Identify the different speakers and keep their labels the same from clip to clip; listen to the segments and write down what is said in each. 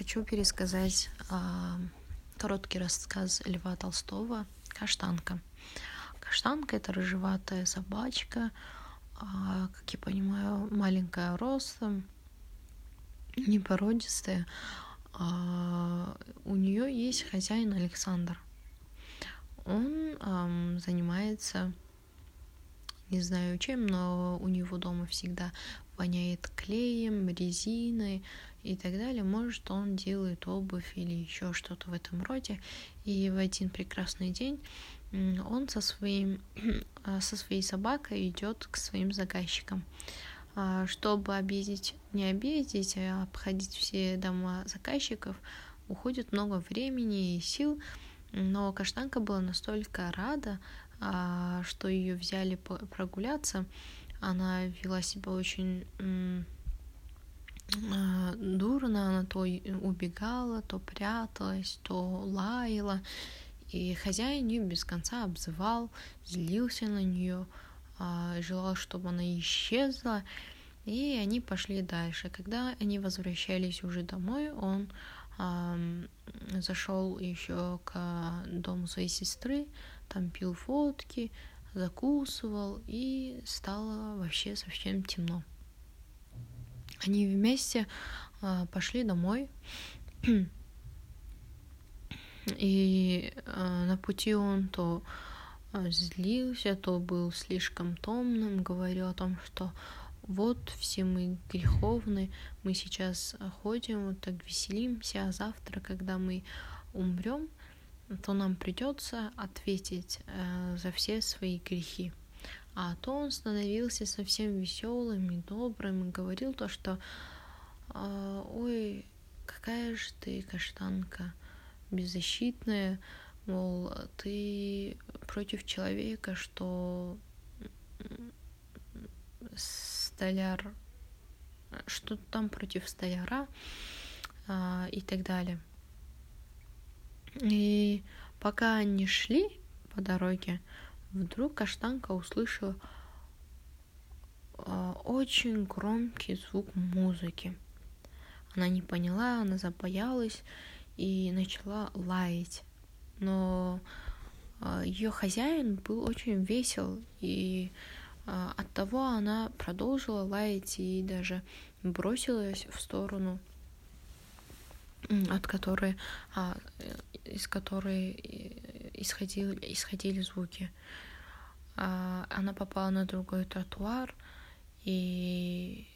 Speaker 1: хочу пересказать а, короткий рассказ Льва Толстого «Каштанка». Каштанка — это рыжеватая собачка, а, как я понимаю, маленькая ростом, непородистая. А, у нее есть хозяин Александр. Он а, занимается не знаю чем, но у него дома всегда воняет клеем, резиной и так далее. Может, он делает обувь или еще что-то в этом роде. И в один прекрасный день он со, своим, со своей собакой идет к своим заказчикам. А, чтобы обидеть, не обидеть, а обходить все дома заказчиков, уходит много времени и сил, но каштанка была настолько рада, а, что ее взяли прогуляться. Она вела себя очень а, дурно, она то убегала, то пряталась, то лаяла. И хозяин ее без конца обзывал, злился на нее, а, желал, чтобы она исчезла. И они пошли дальше. Когда они возвращались уже домой, он зашел еще к дому своей сестры, там пил водки, закусывал, и стало вообще совсем темно. Они вместе э, пошли домой, и э, на пути он то злился, то был слишком томным, говорил о том, что вот все мы греховны, мы сейчас ходим, вот так веселимся, а завтра, когда мы умрем, то нам придется ответить э, за все свои грехи. А то он становился совсем веселым и добрым и говорил то, что э, ой, какая же ты каштанка беззащитная, мол, ты против человека, что столяр, что там против столяра э, и так далее. И пока они шли по дороге, вдруг каштанка услышала э, очень громкий звук музыки. Она не поняла, она забоялась и начала лаять. Но э, ее хозяин был очень весел, и э, от того она продолжила лаять и даже бросилась в сторону от которой, а, из которой исходили, исходили звуки. А, она попала на другой тротуар, и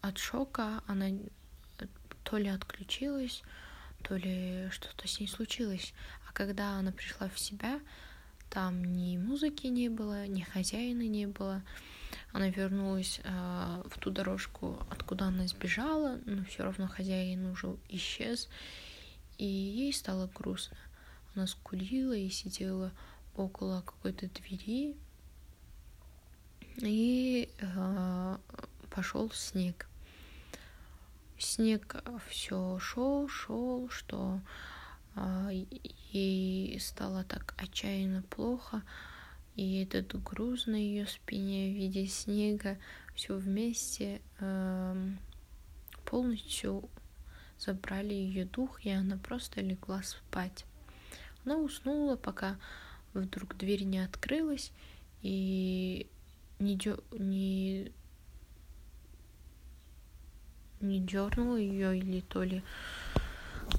Speaker 1: от шока она то ли отключилась, то ли что-то с ней случилось. А когда она пришла в себя, там ни музыки не было, ни хозяина не было. Она вернулась э, в ту дорожку, откуда она сбежала, но все равно хозяин уже исчез, и ей стало грустно. Она скулила и сидела около какой-то двери, и э, пошел снег. Снег все шел, шел, что э, ей стало так отчаянно плохо, и этот груз на ее спине в виде снега все вместе э, полностью забрали ее дух, и она просто легла спать. Она уснула, пока вдруг дверь не открылась, и не, дё... не... не дернула ее или то ли...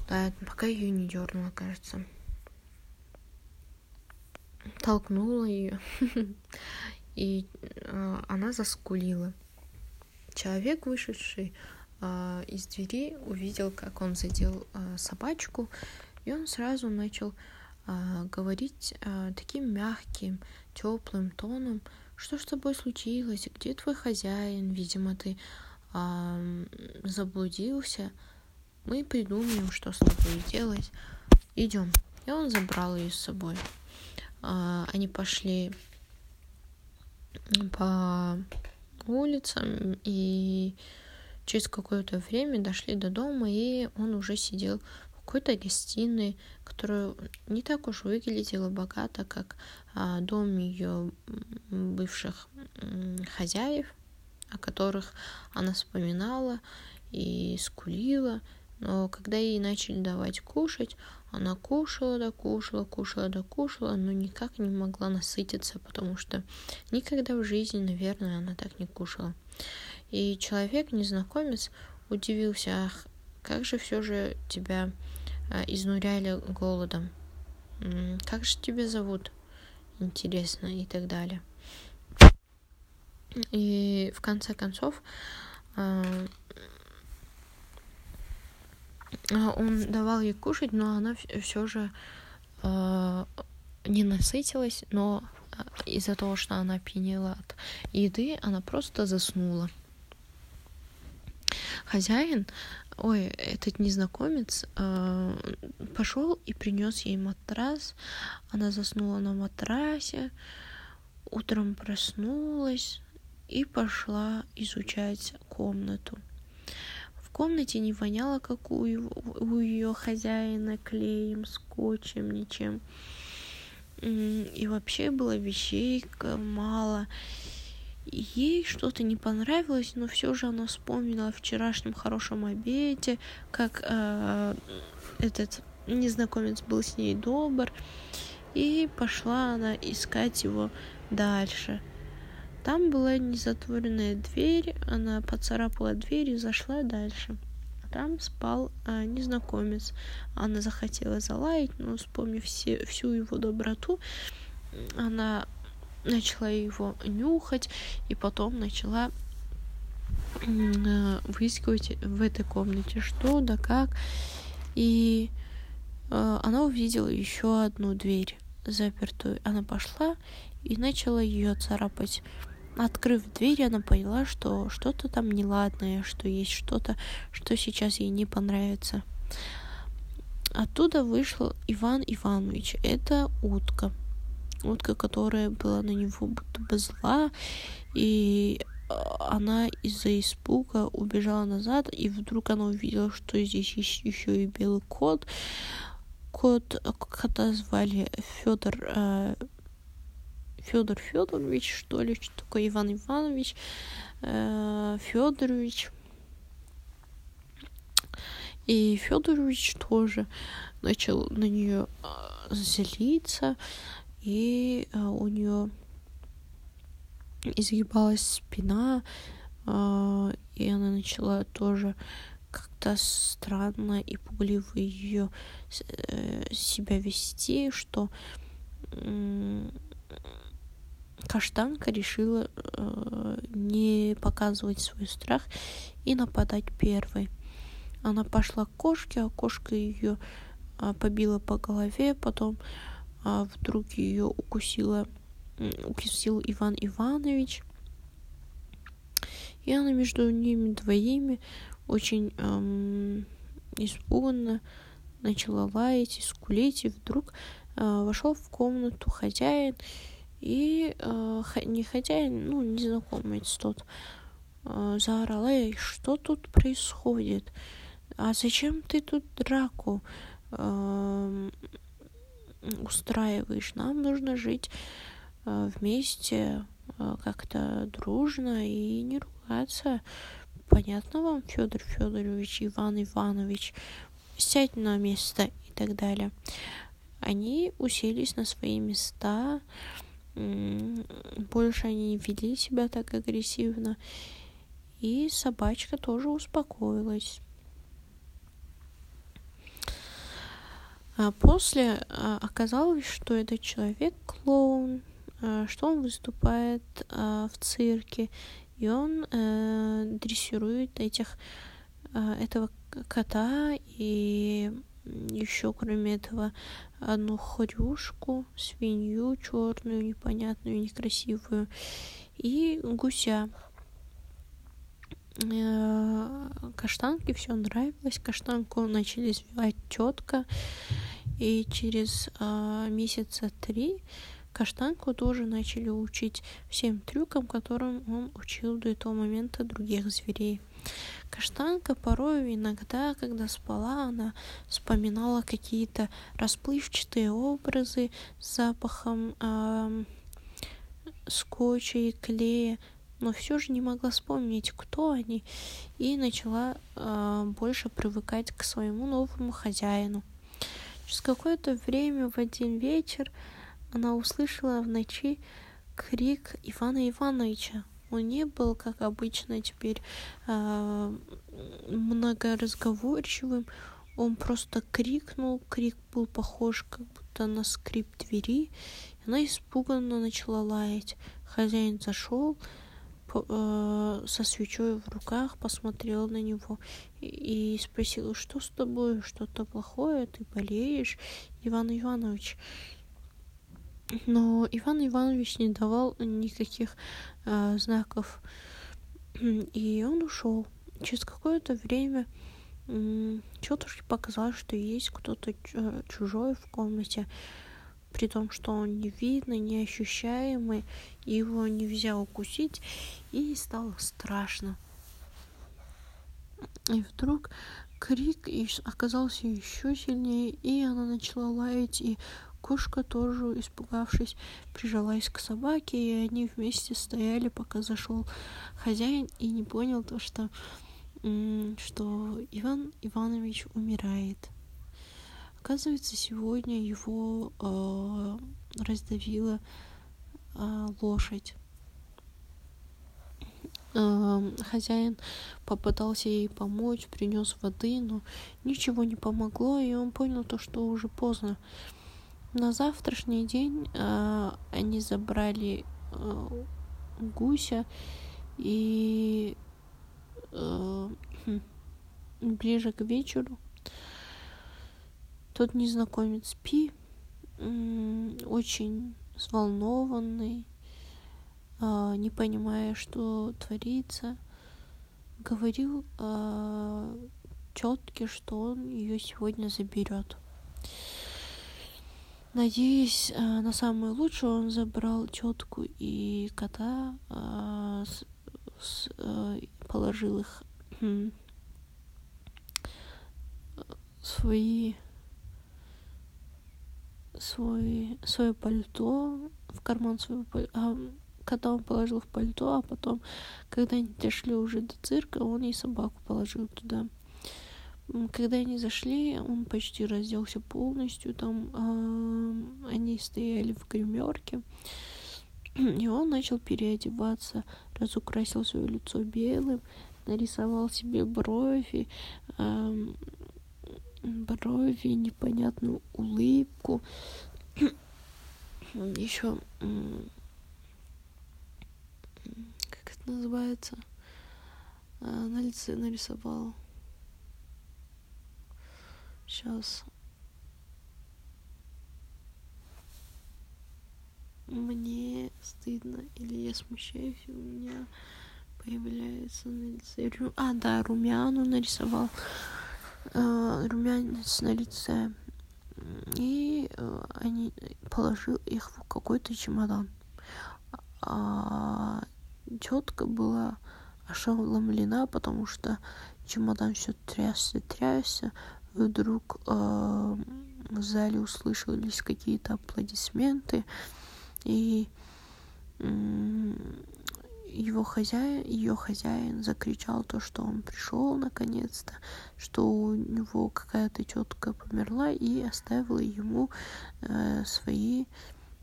Speaker 1: Да, пока ее не дернула, кажется толкнула ее, и э, она заскулила. Человек, вышедший э, из двери, увидел, как он задел э, собачку, и он сразу начал э, говорить э, таким мягким, теплым тоном, что с тобой случилось, где твой хозяин, видимо, ты э, заблудился, мы придумаем, что с тобой делать, идем. И он забрал ее с собой. А, они пошли по улицам и через какое-то время дошли до дома, и он уже сидел какой-то гостиной, которая не так уж выглядела богато, как а, дом ее бывших хозяев, о которых она вспоминала и скулила. Но когда ей начали давать кушать, она кушала, да кушала, кушала, да кушала, но никак не могла насытиться, потому что никогда в жизни, наверное, она так не кушала. И человек, незнакомец, удивился, ах, как же все же тебя а, изнуряли голодом. Как же тебя зовут? Интересно, и так далее. И в конце концов а, а, он давал ей кушать, но она все же не насытилась, но из-за того, что она пьянела от еды, она просто заснула. Хозяин, ой, этот незнакомец, э, пошел и принес ей матрас. Она заснула на матрасе, утром проснулась и пошла изучать комнату комнате не воняло, как у, у ее хозяина, клеем, скотчем, ничем. И вообще было вещей мало. Ей что-то не понравилось, но все же она вспомнила о вчерашнем хорошем обеде, как э, этот незнакомец был с ней добр, и пошла она искать его дальше. Там была незатворенная дверь, она поцарапала дверь и зашла дальше. Там спал а, незнакомец. Она захотела залаять, но вспомнив все, всю его доброту, она начала его нюхать и потом начала э, выискивать в этой комнате что да как. И э, она увидела еще одну дверь запертую. Она пошла и начала ее царапать. Открыв дверь, она поняла, что что-то там неладное, что есть что-то, что сейчас ей не понравится. Оттуда вышел Иван Иванович. Это утка. Утка, которая была на него будто бы зла, и а, она из-за испуга убежала назад, и вдруг она увидела, что здесь есть еще и белый кот. Кот, кота звали Федор э, Федор Федорович, что ли, что такое Иван Иванович, э, Федорович. И Федорович тоже начал на нее э, злиться, и э, у нее изгибалась спина, э, и она начала тоже как-то странно и пугливо ее э, себя вести, что Каштанка решила э, не показывать свой страх и нападать первой. Она пошла к кошке, а кошка ее э, побила по голове, потом э, вдруг ее укусила, укусил Иван Иванович. И она между ними двоими очень эм, испуганно начала лаять и скулить, и вдруг э, вошел в комнату хозяин и э, не хозяин, ну, незнакомец тот, э, заорал, эй, что тут происходит? А зачем ты тут драку э, устраиваешь? Нам нужно жить э, вместе э, как-то дружно и не ругаться. Понятно вам, Федор Федорович, Иван Иванович? Сядь на место и так далее. Они уселись на свои места, больше они не вели себя так агрессивно. И собачка тоже успокоилась. А после а, оказалось, что этот человек клоун, а, что он выступает в цирке, и он э, дрессирует этих, этого кота и еще кроме этого одну хрюшку, свинью черную, непонятную, некрасивую и гуся. Э, каштанке все нравилось. Каштанку начали звать тетка. И через а, месяца три Каштанку тоже начали учить всем трюкам, которым он учил до этого момента других зверей. Каштанка порой иногда, когда спала, она вспоминала какие-то расплывчатые образы с запахом э, скотча и клея,
Speaker 2: но все же не могла вспомнить, кто они, и начала э, больше привыкать к своему новому хозяину. Через какое-то время в один вечер она услышала в ночи крик Ивана Ивановича. Он не был, как обычно, теперь э, многоразговорчивым. Он просто крикнул, крик был похож как будто на скрип двери. Она испуганно начала лаять. Хозяин зашел, со свечой в руках посмотрел на него и спросил, что с тобой, что-то плохое, ты болеешь, Иван Иванович. Но Иван Иванович не давал никаких э, знаков, и он ушел. Через какое-то время э, тетушке показалось, что есть кто-то чужой в комнате при том, что он не видный, неощущаемый, его нельзя укусить, и стало страшно. И вдруг крик оказался еще сильнее, и она начала лаять, и кошка тоже, испугавшись, прижалась к собаке, и они вместе стояли, пока зашел хозяин и не понял то, что, что Иван Иванович умирает. Оказывается, сегодня его э, раздавила э, лошадь. Э, хозяин попытался ей помочь, принес воды, но ничего не помогло, и он понял то, что уже поздно. На завтрашний день э, они забрали э, гуся и э, ближе к вечеру тот незнакомец Пи, очень взволнованный, а, не понимая, что творится, говорил тетке, что он ее сегодня заберет. Надеясь а, на самое лучшее, он забрал тетку и кота, а, положил их свои свой, свое пальто, в карман своего пальто, а, когда он положил в пальто, а потом, когда они дошли уже до цирка, он и собаку положил туда. Когда они зашли, он почти разделся полностью, там э, они стояли в гримерке, и он начал переодеваться, разукрасил свое лицо белым, нарисовал себе брови, э, брови, непонятную улыбку. Еще как это называется? А, на лице нарисовал. Сейчас. Мне стыдно или я смущаюсь, у меня появляется на лице... А, да, румяну нарисовал румянец на лице. И э, они положил их в какой-то чемодан. А тетка была ошеломлена, потому что чемодан все трясся, трясся. Вдруг э, в зале услышались какие-то аплодисменты. И его хозяин, ее хозяин закричал то, что он пришел наконец-то, что у него какая-то тетка померла и оставила ему э, свои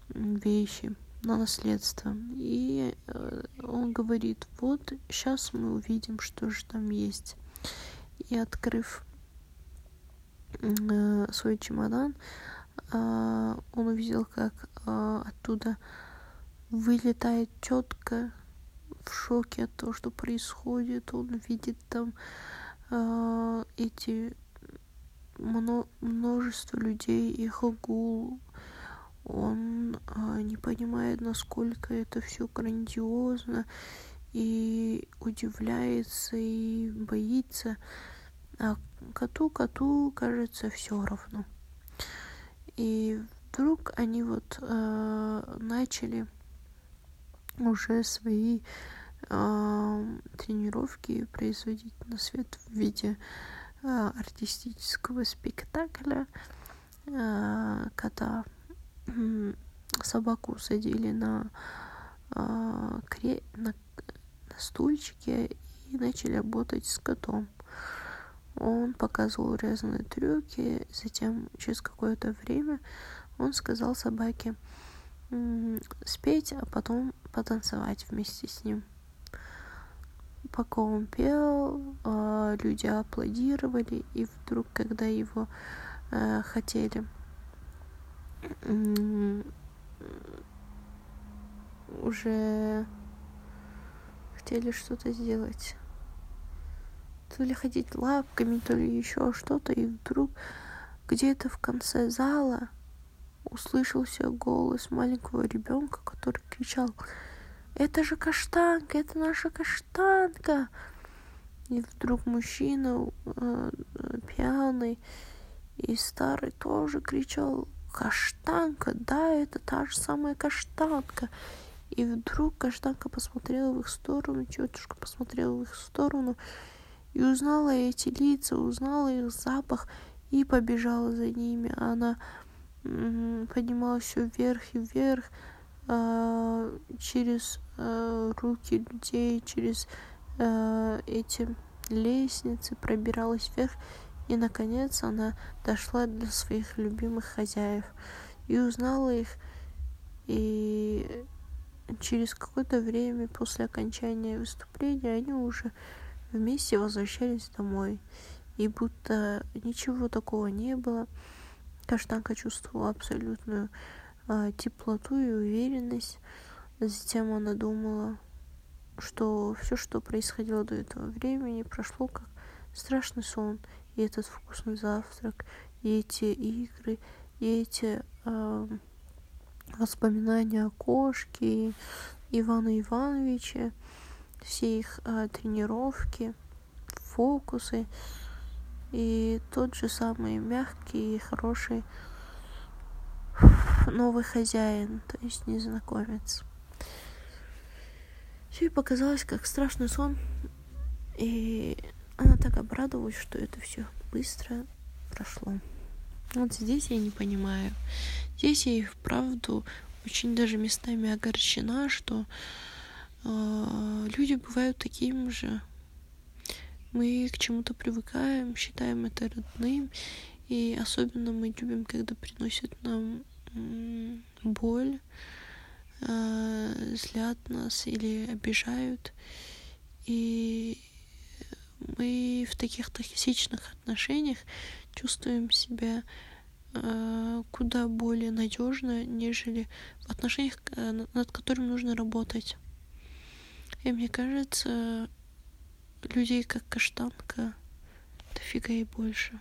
Speaker 2: вещи на наследство. И э, он говорит, вот сейчас мы увидим, что же там есть. И открыв э, свой чемодан, э, он увидел, как э, оттуда вылетает тетка в шоке от того, что происходит. Он видит там э, эти мно множество людей, их гул. Он э, не понимает, насколько это все грандиозно и удивляется и боится. А коту коту кажется все равно. И вдруг они вот э, начали уже свои тренировки производить на свет в виде а, артистического спектакля, а, когда собаку садили на, а, на на стульчике и начали работать с котом. Он показывал разные трюки, затем через какое-то время он сказал собаке спеть, а потом потанцевать вместе с ним. Пока он пел, а, люди аплодировали, и вдруг, когда его э, хотели уже хотели что-то сделать. То ли ходить лапками, то ли еще что-то, и вдруг где-то в конце зала услышался голос маленького ребенка, который кричал «Это же каштанка! Это наша каштанка!» И вдруг мужчина э, пьяный и старый тоже кричал «Каштанка! Да, это та же самая каштанка!» И вдруг каштанка посмотрела в их сторону, тетушка посмотрела в их сторону и узнала эти лица, узнала их запах и побежала за ними. Она поднималась все вверх и вверх э, через э, руки людей, через э, эти лестницы, пробиралась вверх. И, наконец, она дошла до своих любимых хозяев и узнала их. И через какое-то время после окончания выступления они уже вместе возвращались домой. И будто ничего такого не было. Каштанка чувствовала абсолютную э, теплоту и уверенность. Затем она думала, что все, что происходило до этого времени, прошло как страшный сон. И этот вкусный завтрак, и эти игры, и эти э, воспоминания о кошке Ивана Ивановича, все их э, тренировки, фокусы и тот же самый мягкий и хороший новый хозяин, то есть незнакомец. Все ей показалось как страшный сон, и она так обрадовалась, что это все быстро прошло. Вот здесь я не понимаю. Здесь я и вправду очень даже местами огорчена, что э, люди бывают такими же. Мы к чему-то привыкаем, считаем это родным, и особенно мы любим, когда приносят нам боль, э, злят нас или обижают. И мы в таких токсичных отношениях чувствуем себя э, куда более надежно, нежели в отношениях, э, над которыми нужно работать. И мне кажется, людей как каштанка дофига и больше.